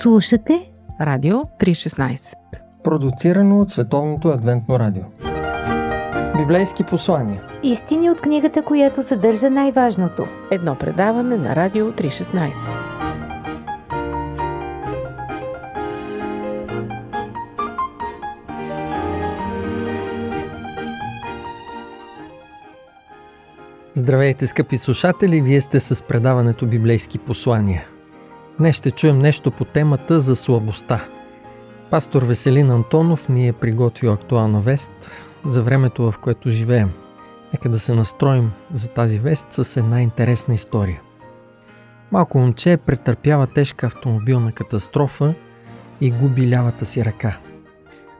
Слушате Радио 316 Продуцирано от Световното адвентно радио. Библейски послания. Истини от книгата, която съдържа най-важното. Едно предаване на Радио 316 Здравейте, скъпи слушатели! Вие сте с предаването Библейски послания. Днес ще чуем нещо по темата за слабостта. Пастор Веселин Антонов ни е приготвил актуална вест за времето, в което живеем. Нека да се настроим за тази вест с една интересна история. Малко момче претърпява тежка автомобилна катастрофа и губи лявата си ръка.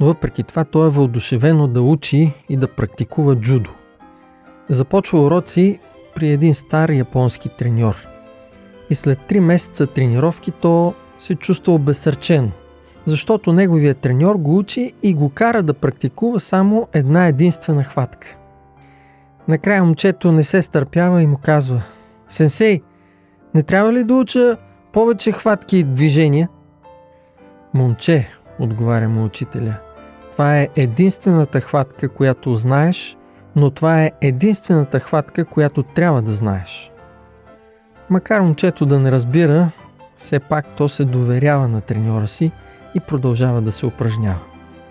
Но въпреки това той е въодушевено да учи и да практикува джудо. Започва уроци при един стар японски треньор. И след 3 месеца тренировки то се чувства обесърчено, защото неговият треньор го учи и го кара да практикува само една единствена хватка. Накрая момчето не се стърпява и му казва Сенсей, не трябва ли да уча повече хватки и движения? Момче, отговаря му учителя, това е единствената хватка, която знаеш но това е единствената хватка, която трябва да знаеш. Макар момчето да не разбира, все пак то се доверява на треньора си и продължава да се упражнява.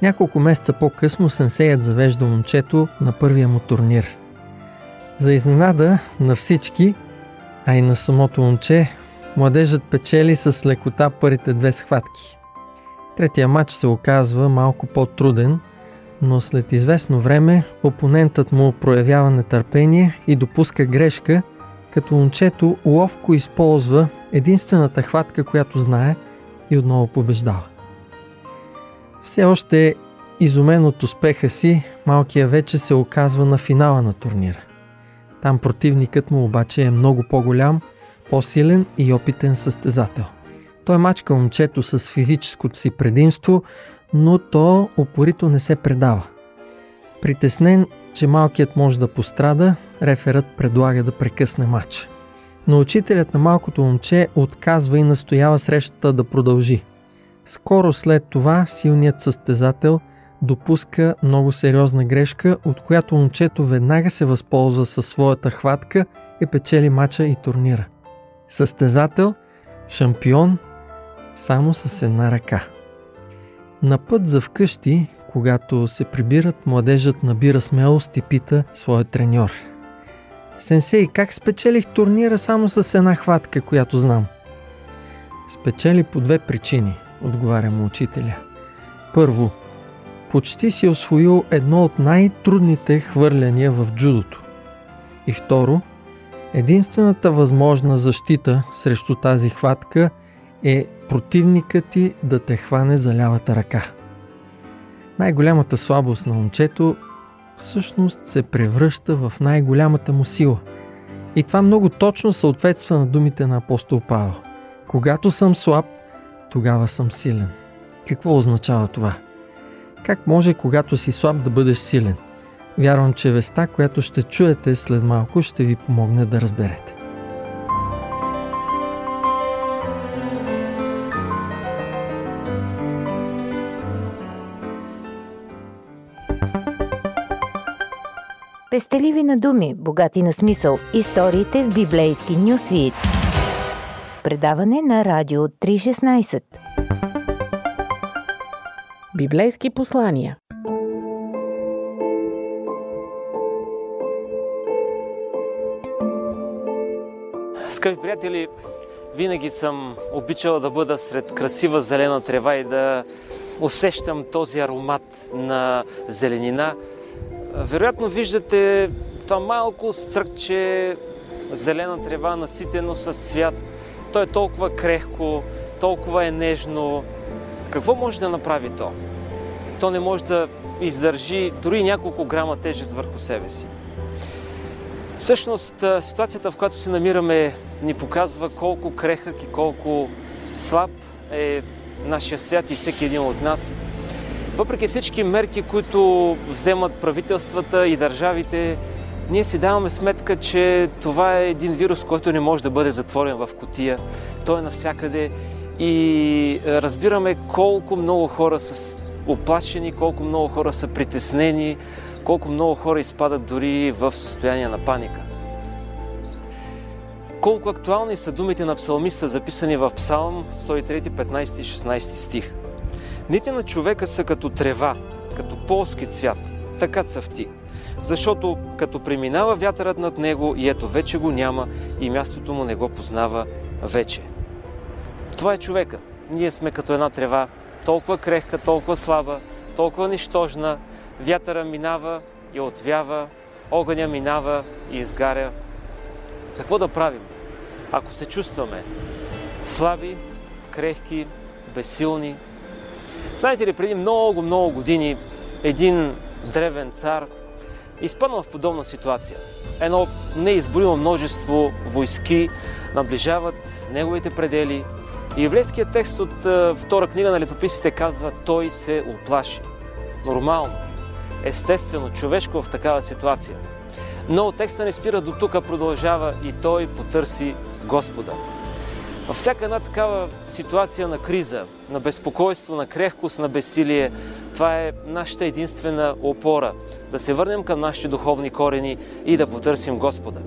Няколко месеца по-късно сенсеят завежда момчето на първия му турнир. За изненада на всички, а и на самото момче, младежът печели с лекота първите две схватки. Третия матч се оказва малко по-труден – но след известно време опонентът му проявява нетърпение и допуска грешка, като момчето ловко използва единствената хватка, която знае и отново побеждава. Все още изумен от успеха си, малкия вече се оказва на финала на турнира. Там противникът му обаче е много по-голям, по-силен и опитен състезател. Той мачка момчето с физическото си предимство, но то упорито не се предава. Притеснен, че малкият може да пострада, реферът предлага да прекъсне матч. Но учителят на малкото момче отказва и настоява срещата да продължи. Скоро след това силният състезател допуска много сериозна грешка, от която момчето веднага се възползва със своята хватка и печели мача и турнира. Състезател, шампион, само с една ръка. На път за вкъщи, когато се прибират, младежът набира смелост и пита своя треньор. Сенсей, как спечелих турнира само с една хватка, която знам? Спечели по две причини, отговаря му учителя. Първо, почти си освоил едно от най-трудните хвърляния в джудото. И второ, единствената възможна защита срещу тази хватка е противникът ти да те хване за лявата ръка. Най-голямата слабост на момчето всъщност се превръща в най-голямата му сила. И това много точно съответства на думите на апостол Павел. Когато съм слаб, тогава съм силен. Какво означава това? Как може, когато си слаб, да бъдеш силен? Вярвам, че веста, която ще чуете след малко, ще ви помогне да разберете. Пестеливи на думи, богати на смисъл. Историите в библейски нюсвит. Предаване на Радио 316. Библейски послания. Скъпи приятели, винаги съм обичал да бъда сред красива зелена трева и да усещам този аромат на зеленина – вероятно виждате това малко стръкче зелена трева, наситено с цвят. То е толкова крехко, толкова е нежно. Какво може да направи то? То не може да издържи дори няколко грама тежест върху себе си. Всъщност, ситуацията, в която се намираме, ни показва колко крехък и колко слаб е нашия свят и всеки един от нас – въпреки всички мерки, които вземат правителствата и държавите, ние си даваме сметка, че това е един вирус, който не може да бъде затворен в котия. Той е навсякъде и разбираме колко много хора са оплашени, колко много хора са притеснени, колко много хора изпадат дори в състояние на паника. Колко актуални са думите на псалмиста, записани в Псалм 103, 15 и 16 стих. Нити на човека са като трева, като полски цвят, така цъфти. Защото като преминава вятърът над него и ето вече го няма и мястото му не го познава вече. Това е човека. Ние сме като една трева, толкова крехка, толкова слаба, толкова нищожна. Вятъра минава и отвява, огъня минава и изгаря. Какво да правим, ако се чувстваме слаби, крехки, безсилни? Знаете ли, преди много, много години един древен цар изпаднал в подобна ситуация. Едно неизборимо множество войски наближават неговите предели, и еврейският текст от е, втора книга на летописите казва, той се оплаши. Нормално, естествено, човешко в такава ситуация. Но текста не спира до тук, продължава и той потърси Господа. Във всяка една такава ситуация на криза, на безпокойство, на крехкост, на бесилие, това е нашата единствена опора. Да се върнем към нашите духовни корени и да потърсим Господа.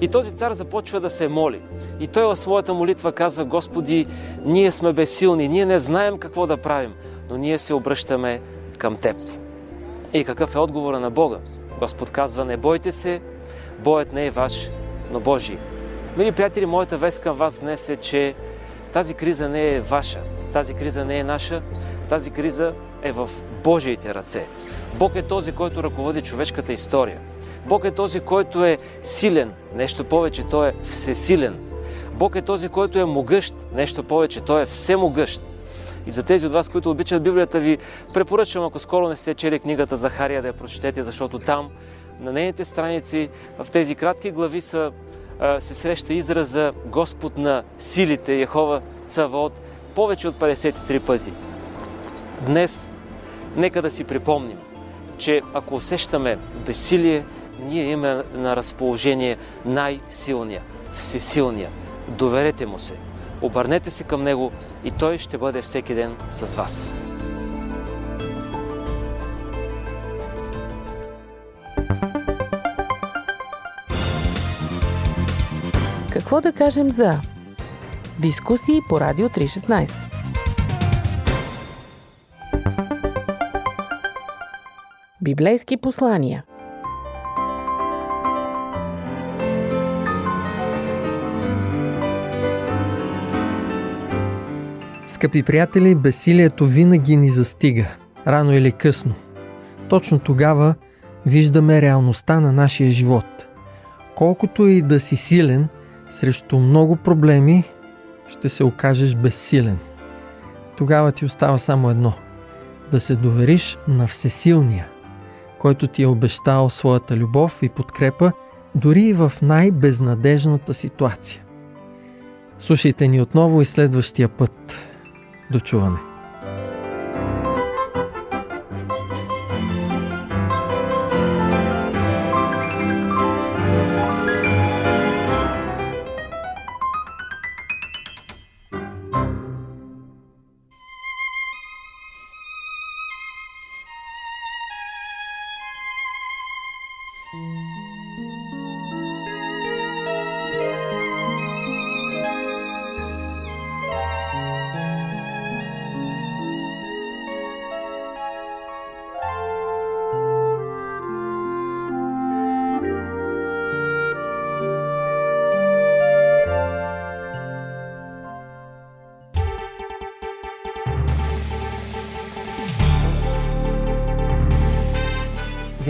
И този цар започва да се моли. И той в своята молитва казва, Господи, ние сме безсилни, ние не знаем какво да правим, но ние се обръщаме към Теб. И какъв е отговора на Бога? Господ казва, не бойте се, боят не е ваш, но Божий. Мили приятели, моята вест към вас днес е, че тази криза не е ваша, тази криза не е наша, тази криза е в Божиите ръце. Бог е този, който ръководи човешката история. Бог е този, който е силен, нещо повече, Той е всесилен. Бог е този, който е могъщ, нещо повече, Той е всемогъщ. И за тези от вас, които обичат Библията ви, препоръчвам, ако скоро не сте чели книгата Захария, да я прочетете, защото там, на нейните страници, в тези кратки глави са, се среща израза Господ на силите, Яхова Цавод, повече от 53 пъти. Днес, нека да си припомним, че ако усещаме безсилие, ние имаме на разположение най-силния, всесилния. Доверете му се, обърнете се към него и той ще бъде всеки ден с вас. Какво да кажем за дискусии по Радио 316? Библейски послания – Скъпи приятели, бесилието винаги ни застига, рано или късно. Точно тогава виждаме реалността на нашия живот. Колкото и да си силен, срещу много проблеми ще се окажеш безсилен. Тогава ти остава само едно – да се довериш на Всесилния, който ти е обещал своята любов и подкрепа дори и в най-безнадежната ситуация. Слушайте ни отново и следващия път. До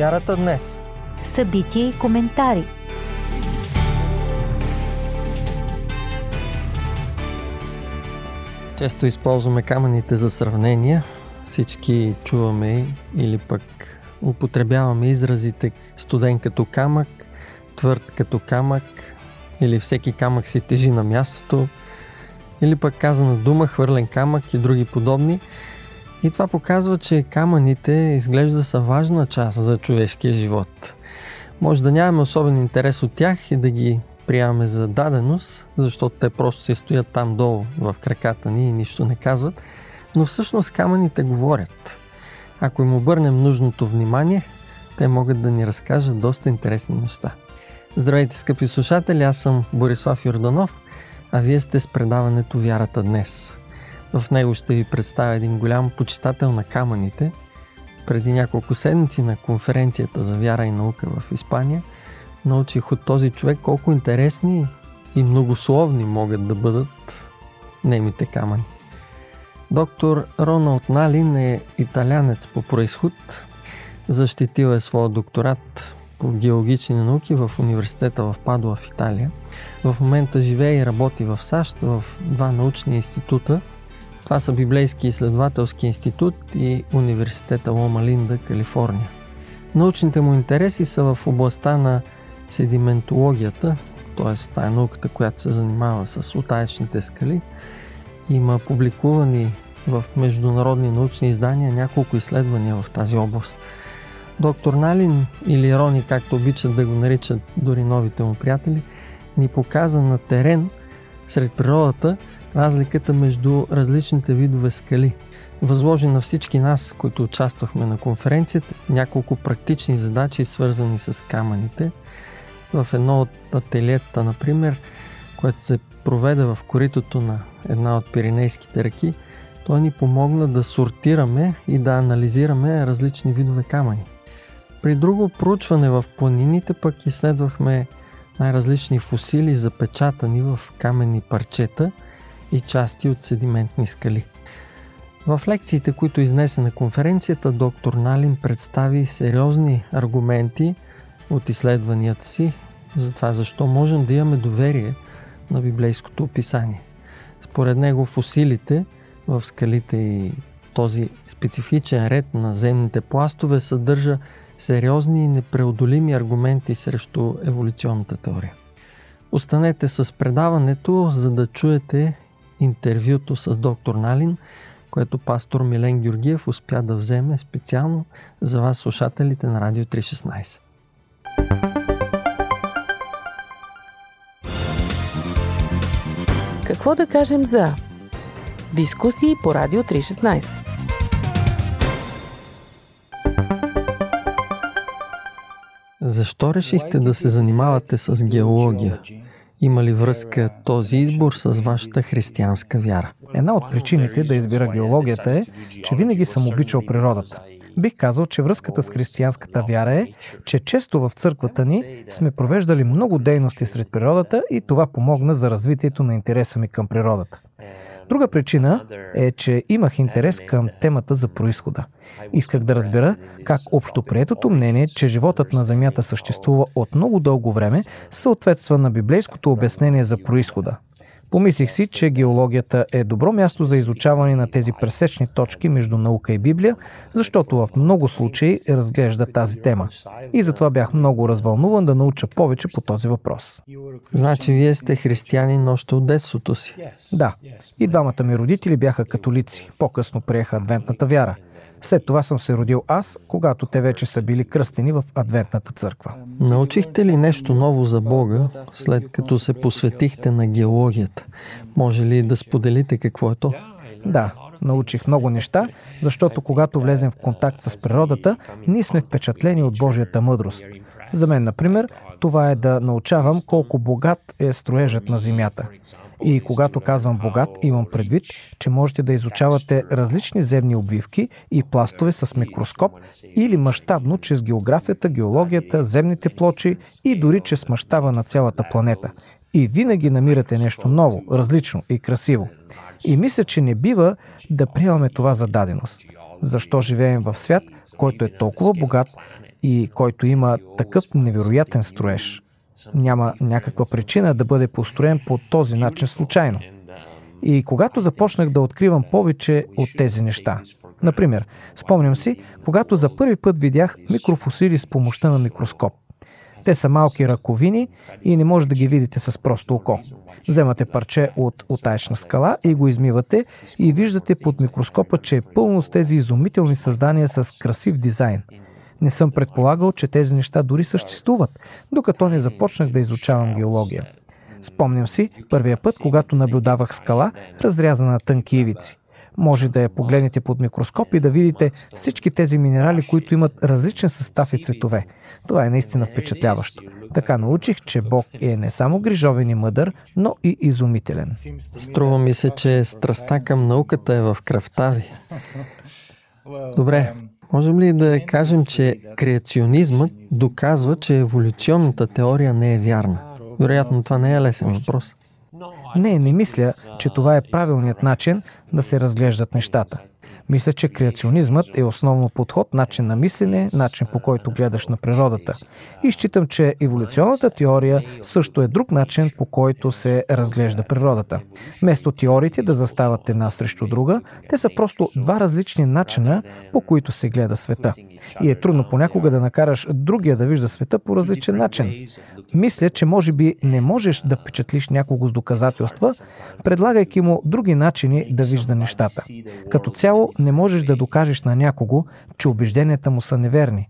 Вярата днес. Събития и коментари. Често използваме камъните за сравнения. Всички чуваме или пък употребяваме изразите студен като камък, твърд като камък или всеки камък си тежи на мястото или пък казана дума хвърлен камък и други подобни – и това показва, че камъните изглежда са важна част за човешкия живот. Може да нямаме особен интерес от тях и да ги приемаме за даденост, защото те просто се стоят там долу в краката ни и нищо не казват, но всъщност камъните говорят. Ако им обърнем нужното внимание, те могат да ни разкажат доста интересни неща. Здравейте, скъпи слушатели, аз съм Борислав Йорданов, а вие сте с предаването Вярата днес. В него ще ви представя един голям почитател на камъните. Преди няколко седмици на конференцията за вяра и наука в Испания научих от този човек колко интересни и многословни могат да бъдат немите камъни. Доктор Роналд Налин е италянец по происход. Защитил е своя докторат по геологични науки в университета в Падуа в Италия. В момента живее и работи в САЩ в два научни института. Това са Библейски изследователски институт и университета Лома Линда, Калифорния. Научните му интереси са в областта на седиментологията, т.е. това е науката, която се занимава с утаечните скали. Има публикувани в международни научни издания няколко изследвания в тази област. Доктор Налин или Рони, както обичат да го наричат дори новите му приятели, ни показа на терен сред природата разликата между различните видове скали. Възложи на всички нас, които участвахме на конференцията, няколко практични задачи, свързани с камъните. В едно от ателиета, например, което се проведе в коритото на една от пиренейските реки, той ни помогна да сортираме и да анализираме различни видове камъни. При друго проучване в планините пък изследвахме най-различни фусили, запечатани в каменни парчета и части от седиментни скали. В лекциите, които изнесе на конференцията, доктор Налин представи сериозни аргументи от изследванията си за това защо можем да имаме доверие на библейското описание. Според него фусилите в скалите и този специфичен ред на земните пластове съдържа сериозни и непреодолими аргументи срещу еволюционната теория. Останете с предаването, за да чуете интервюто с доктор Налин, което пастор Милен Георгиев успя да вземе специално за вас, слушателите на Радио 316. Какво да кажем за дискусии по Радио 316? Защо решихте да се занимавате с геология? Има ли връзка този избор с вашата християнска вяра? Една от причините да избира геологията е, че винаги съм обичал природата. Бих казал, че връзката с християнската вяра е, че често в църквата ни сме провеждали много дейности сред природата и това помогна за развитието на интереса ми към природата. Друга причина е, че имах интерес към темата за происхода. Исках да разбера как общоприетото мнение, че животът на Земята съществува от много дълго време, съответства на библейското обяснение за происхода. Помислих си, че геологията е добро място за изучаване на тези пресечни точки между наука и Библия, защото в много случаи разглежда тази тема. И затова бях много развълнуван да науча повече по този въпрос. Значи вие сте християни още от детството си? Да. И двамата ми родители бяха католици. По-късно приеха адвентната вяра. След това съм се родил аз, когато те вече са били кръстени в Адвентната църква. Научихте ли нещо ново за Бога, след като се посветихте на геологията? Може ли да споделите какво е то? Да, научих много неща, защото когато влезем в контакт с природата, ние сме впечатлени от Божията мъдрост. За мен, например, това е да научавам колко богат е строежът на земята. И когато казвам богат, имам предвид, че можете да изучавате различни земни обвивки и пластове с микроскоп или мащабно чрез географията, геологията, земните плочи и дори чрез мащаба на цялата планета. И винаги намирате нещо ново, различно и красиво. И мисля, че не бива да приемаме това за даденост. Защо живеем в свят, който е толкова богат и който има такъв невероятен строеж? Няма някаква причина да бъде построен по този начин случайно. И когато започнах да откривам повече от тези неща, например, спомням си, когато за първи път видях микрофосили с помощта на микроскоп. Те са малки ръковини и не може да ги видите с просто око. Вземате парче от отаечна скала и го измивате и виждате под микроскопа, че е пълно с тези изумителни създания с красив дизайн. Не съм предполагал, че тези неща дори съществуват, докато не започнах да изучавам геология. Спомням си първия път, когато наблюдавах скала, разрязана на тънки ивици. Може да я погледнете под микроскоп и да видите всички тези минерали, които имат различен състав и цветове. Това е наистина впечатляващо. Така научих, че Бог е не само грижовен и мъдър, но и изумителен. Струва ми се, че страстта към науката е в кръвта ви. Добре, можем ли да кажем, че креационизмът доказва, че еволюционната теория не е вярна? Вероятно, това не е лесен въпрос. Не, не мисля, че това е правилният начин да се разглеждат нещата. Мисля, че креационизмът е основно подход, начин на мислене, начин по който гледаш на природата. И считам, че еволюционната теория също е друг начин по който се разглежда природата. Вместо теориите да застават една срещу друга, те са просто два различни начина по които се гледа света. И е трудно понякога да накараш другия да вижда света по различен начин. Мисля, че може би не можеш да впечатлиш някого с доказателства, предлагайки му други начини да вижда нещата. Като цяло не можеш да докажеш на някого, че убежденията му са неверни.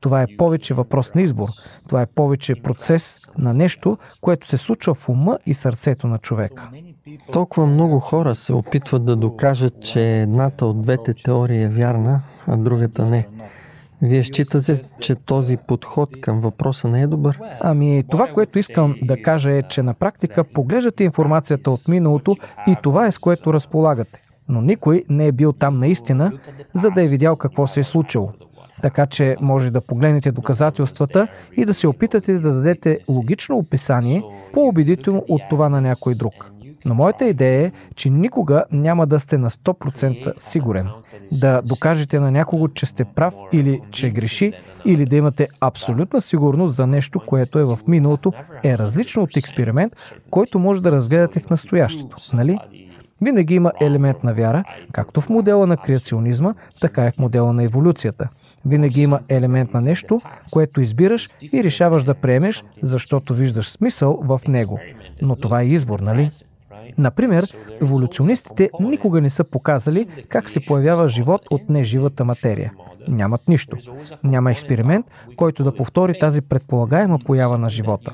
Това е повече въпрос на избор. Това е повече процес на нещо, което се случва в ума и сърцето на човека. Толкова много хора се опитват да докажат, че едната от двете теории е вярна, а другата не. Вие считате, че този подход към въпроса не е добър? Ами, това, което искам да кажа е, че на практика поглеждате информацията от миналото и това е с което разполагате. Но никой не е бил там наистина, за да е видял какво се е случило. Така че може да погледнете доказателствата и да се опитате да дадете логично описание, по-убедително от това на някой друг. Но моята идея е, че никога няма да сте на 100% сигурен. Да докажете на някого, че сте прав или че греши, или да имате абсолютна сигурност за нещо, което е в миналото, е различно от експеримент, който може да разгледате в настоящето. Нали? Винаги има елемент на вяра, както в модела на креационизма, така и в модела на еволюцията. Винаги има елемент на нещо, което избираш и решаваш да приемеш, защото виждаш смисъл в него. Но това е избор, нали? Например, еволюционистите никога не са показали как се появява живот от неживата материя. Нямат нищо. Няма експеримент, който да повтори тази предполагаема поява на живота.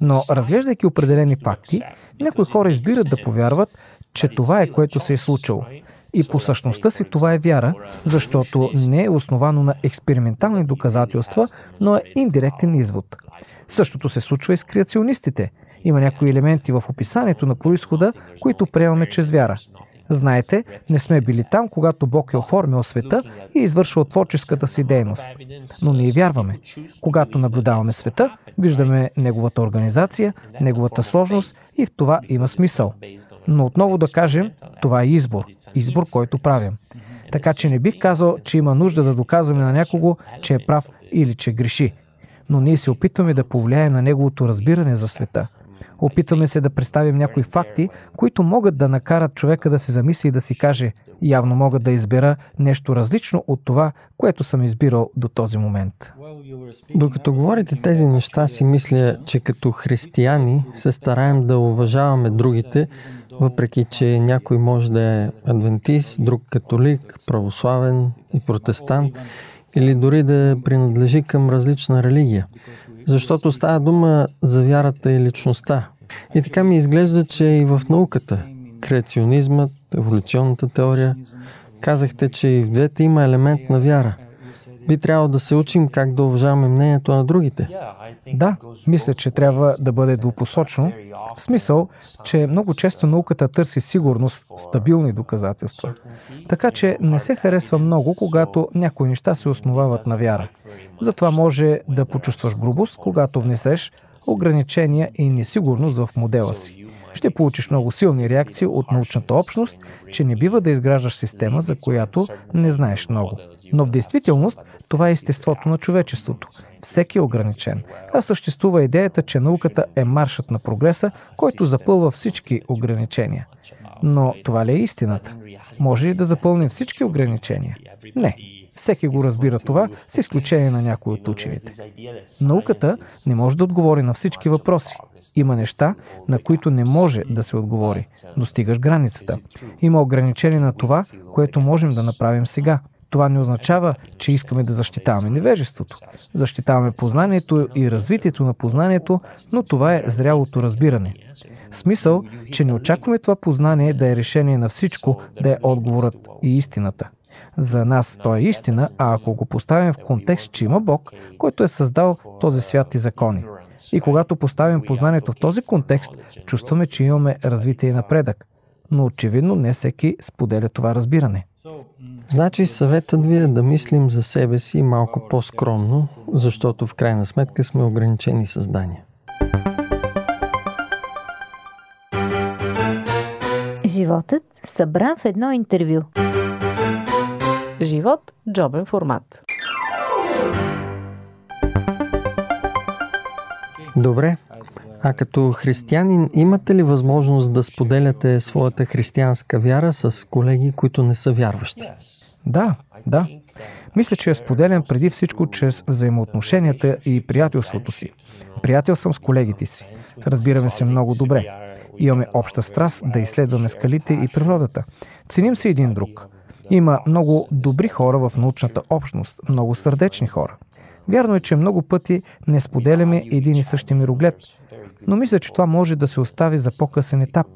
Но разглеждайки определени факти, някои хора избират да повярват, че това е което се е случило. И по същността си това е вяра, защото не е основано на експериментални доказателства, но е индиректен извод. Същото се случва и с креационистите. Има някои елементи в описанието на происхода, които приемаме чрез вяра. Знаете, не сме били там, когато Бог е оформил света и е извършвал творческата си дейност. Но ние вярваме. Когато наблюдаваме света, виждаме неговата организация, неговата сложност и в това има смисъл. Но отново да кажем, това е избор. Избор, който правим. Така че не бих казал, че има нужда да доказваме на някого, че е прав или че греши. Но ние се опитваме да повлияем на неговото разбиране за света. Опитваме се да представим някои факти, които могат да накарат човека да се замисли и да си каже, явно мога да избера нещо различно от това, което съм избирал до този момент. Докато говорите тези неща, си мисля, че като християни се стараем да уважаваме другите, въпреки че някой може да е адвентист, друг католик, православен и протестант, или дори да принадлежи към различна религия. Защото става дума за вярата и личността. И така ми изглежда, че и в науката, креационизмът, еволюционната теория, казахте, че и в двете има елемент на вяра. Би трябвало да се учим как да уважаваме мнението на другите. Да, мисля, че трябва да бъде двупосочно, в смисъл, че много често науката търси сигурност, стабилни доказателства. Така че не се харесва много, когато някои неща се основават на вяра. Затова може да почувстваш грубост, когато внесеш ограничения и несигурност в модела си. Ще получиш много силни реакции от научната общност, че не бива да изграждаш система, за която не знаеш много. Но в действителност това е естеството на човечеството. Всеки е ограничен. А съществува идеята, че науката е маршът на прогреса, който запълва всички ограничения. Но това ли е истината? Може ли да запълним всички ограничения? Не. Всеки го разбира това, с изключение на някои от учените. Науката не може да отговори на всички въпроси. Има неща, на които не може да се отговори. Достигаш границата. Има ограничение на това, което можем да направим сега. Това не означава, че искаме да защитаваме невежеството. Защитаваме познанието и развитието на познанието, но това е зрялото разбиране. Смисъл, че не очакваме това познание да е решение на всичко, да е отговорът и истината. За нас то е истина, а ако го поставим в контекст, че има Бог, който е създал този свят и закони. И когато поставим познанието в този контекст, чувстваме, че имаме развитие и напредък. Но очевидно не всеки споделя това разбиране. Значи съветът ви е да мислим за себе си малко по-скромно, защото в крайна сметка сме ограничени създания. Животът събран в едно интервю. Живот – джобен формат. Добре. А като християнин имате ли възможност да споделяте своята християнска вяра с колеги, които не са вярващи? Да, да. Мисля, че я споделям преди всичко чрез взаимоотношенията и приятелството си. Приятел съм с колегите си. Разбираме се много добре. Имаме обща страст да изследваме скалите и природата. Ценим се един друг. Има много добри хора в научната общност, много сърдечни хора. Вярно е, че много пъти не споделяме един и същи мироглед, но мисля, че това може да се остави за по-късен етап.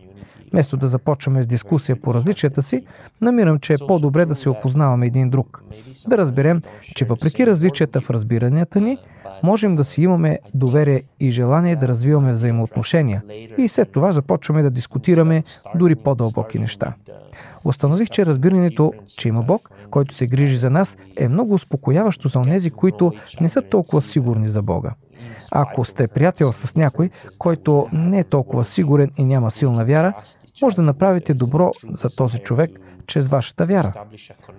Вместо да започваме с дискусия по различията си, намирам, че е по-добре да се опознаваме един друг. Да разберем, че въпреки различията в разбиранията ни, можем да си имаме доверие и желание да развиваме взаимоотношения и след това започваме да дискутираме дори по-дълбоки неща. Установих, че разбирането, че има Бог, който се грижи за нас, е много успокояващо за онези, които не са толкова сигурни за Бога. Ако сте приятел с някой, който не е толкова сигурен и няма силна вяра, може да направите добро за този човек чрез вашата вяра.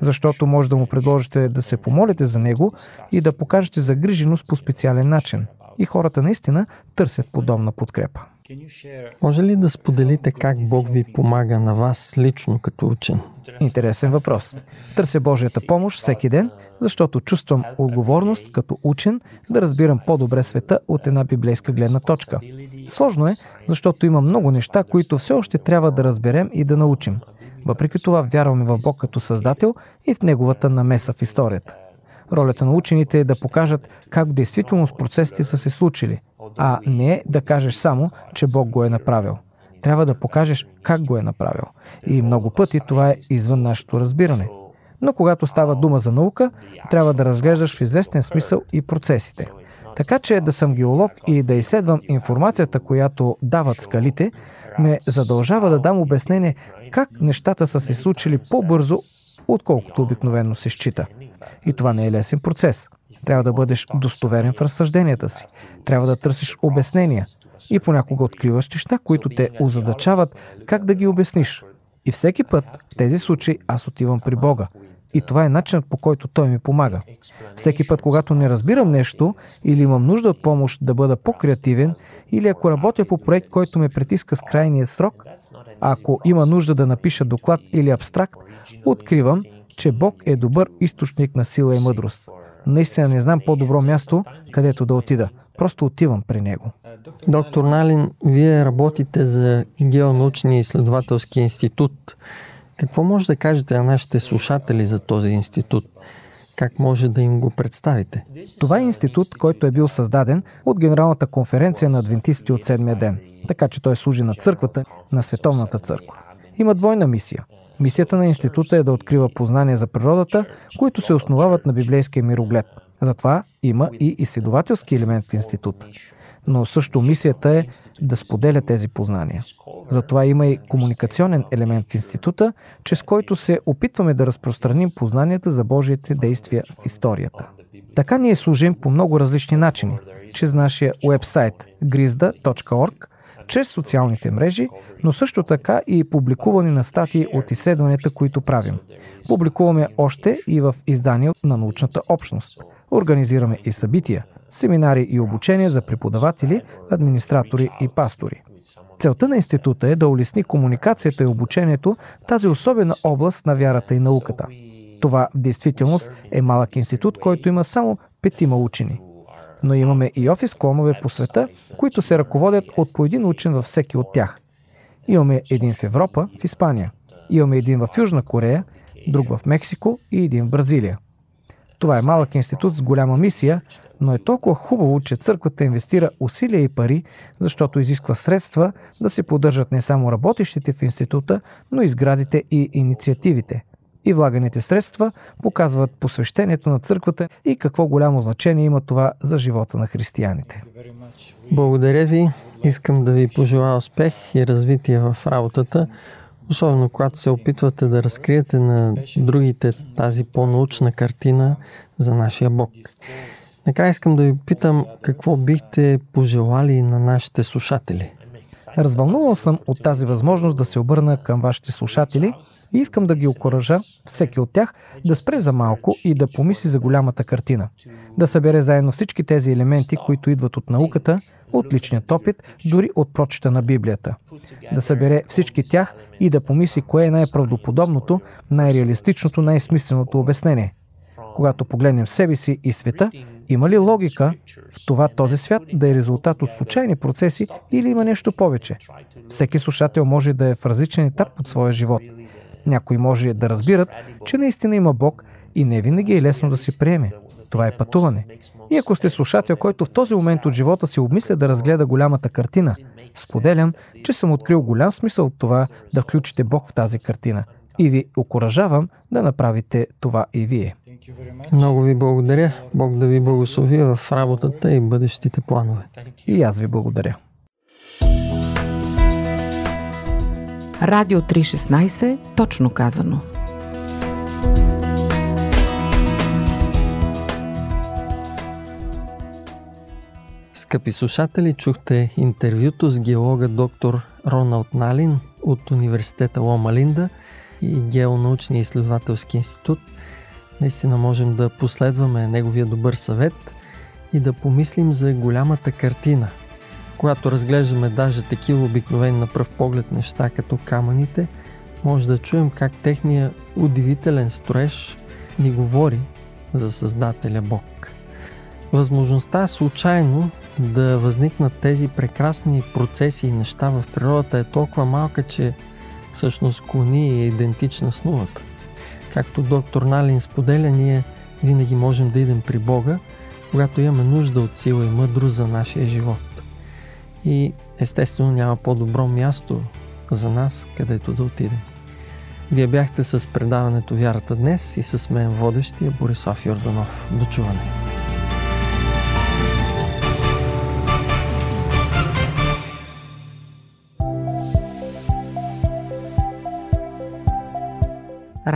Защото може да му предложите да се помолите за него и да покажете загриженост по специален начин. И хората наистина търсят подобна подкрепа. Може ли да споделите как Бог ви помага на вас лично като учен? Интересен въпрос. Търся Божията помощ всеки ден, защото чувствам отговорност като учен да разбирам по-добре света от една библейска гледна точка. Сложно е, защото има много неща, които все още трябва да разберем и да научим. Въпреки това вярваме в Бог като Създател и в Неговата намеса в историята. Ролята на учените е да покажат как в действителност процесите са се случили, а не да кажеш само, че Бог го е направил. Трябва да покажеш как го е направил. И много пъти това е извън нашето разбиране. Но когато става дума за наука, трябва да разглеждаш в известен смисъл и процесите. Така че да съм геолог и да изследвам информацията, която дават скалите, ме задължава да дам обяснение как нещата са се случили по-бързо, отколкото обикновено се счита. И това не е лесен процес. Трябва да бъдеш достоверен в разсъжденията си. Трябва да търсиш обяснения. И понякога откриваш неща, които те озадачават как да ги обясниш. И всеки път в тези случаи аз отивам при Бога. И това е начинът по който Той ми помага. Всеки път, когато не разбирам нещо или имам нужда от помощ да бъда по-креативен, или ако работя по проект, който ме притиска с крайния срок, ако има нужда да напиша доклад или абстракт, откривам, че Бог е добър източник на сила и мъдрост. Наистина не знам по-добро място, където да отида. Просто отивам при него. Доктор Налин, вие работите за Геонаучния изследователски институт. Какво може да кажете на нашите слушатели за този институт? Как може да им го представите? Това е институт, който е бил създаден от Генералната конференция на адвентистите от седмия ден, така че той служи на църквата, на световната църква. Има двойна мисия. Мисията на института е да открива познания за природата, които се основават на библейския мироглед. Затова има и изследователски елемент в института. Но също мисията е да споделя тези познания. Затова има и комуникационен елемент в института, чрез който се опитваме да разпространим познанията за Божиите действия в историята. Така ние служим по много различни начини. Чрез нашия уебсайт grizda.org, чрез социалните мрежи, но също така и публикуване на статии от изследванията, които правим. Публикуваме още и в издания на научната общност. Организираме и събития, семинари и обучения за преподаватели, администратори и пастори. Целта на института е да улесни комуникацията и обучението в тази особена област на вярата и науката. Това в действителност е малък институт, който има само петима учени. Но имаме и офис клонове по света, които се ръководят от по един учен във всеки от тях. Имаме един в Европа, в Испания. Имаме един в Южна Корея, друг в Мексико и един в Бразилия. Това е малък институт с голяма мисия, но е толкова хубаво, че църквата инвестира усилия и пари, защото изисква средства да се поддържат не само работещите в института, но и сградите и инициативите. И влаганите средства показват посвещението на църквата и какво голямо значение има това за живота на християните. Благодаря ви. Искам да ви пожелая успех и развитие в работата, особено когато се опитвате да разкриете на другите тази по-научна картина за нашия Бог. Накрая искам да ви питам какво бихте пожелали на нашите слушатели. Развълнувал съм от тази възможност да се обърна към вашите слушатели и искам да ги окоръжа, всеки от тях, да спре за малко и да помисли за голямата картина. Да събере заедно всички тези елементи, които идват от науката, от личният опит, дори от прочита на Библията. Да събере всички тях и да помисли кое е най-правдоподобното, най-реалистичното, най-смисленото обяснение. Когато погледнем себе си и света, има ли логика в това този свят да е резултат от случайни процеси или има нещо повече? Всеки слушател може да е в различен етап от своя живот. Някои може да разбират, че наистина има Бог и не винаги е лесно да се приеме. Това е пътуване. И ако сте слушател, който в този момент от живота си обмисля да разгледа голямата картина, споделям, че съм открил голям смисъл от това да включите Бог в тази картина. И ви окоръжавам да направите това и вие. Много ви благодаря. Бог да ви благослови в работата и бъдещите планове. И аз ви благодаря. Радио 316, точно казано. Скъпи слушатели, чухте интервюто с геолога доктор Роналд Налин от университета Лома Линда и Геонаучния изследователски институт. Наистина можем да последваме неговия добър съвет и да помислим за голямата картина. Когато разглеждаме даже такива обикновени на пръв поглед неща като камъните, може да чуем как техния удивителен строеж ни говори за Създателя Бог. Възможността случайно да възникнат тези прекрасни процеси и неща в природата е толкова малка, че всъщност клони е идентична с нулата. Както доктор Налин споделя, ние винаги можем да идем при Бога, когато имаме нужда от сила и мъдрост за нашия живот. И естествено няма по-добро място за нас, където да отидем. Вие бяхте с предаването Вярата днес и с мен водещия Борислав Йорданов. До чуване!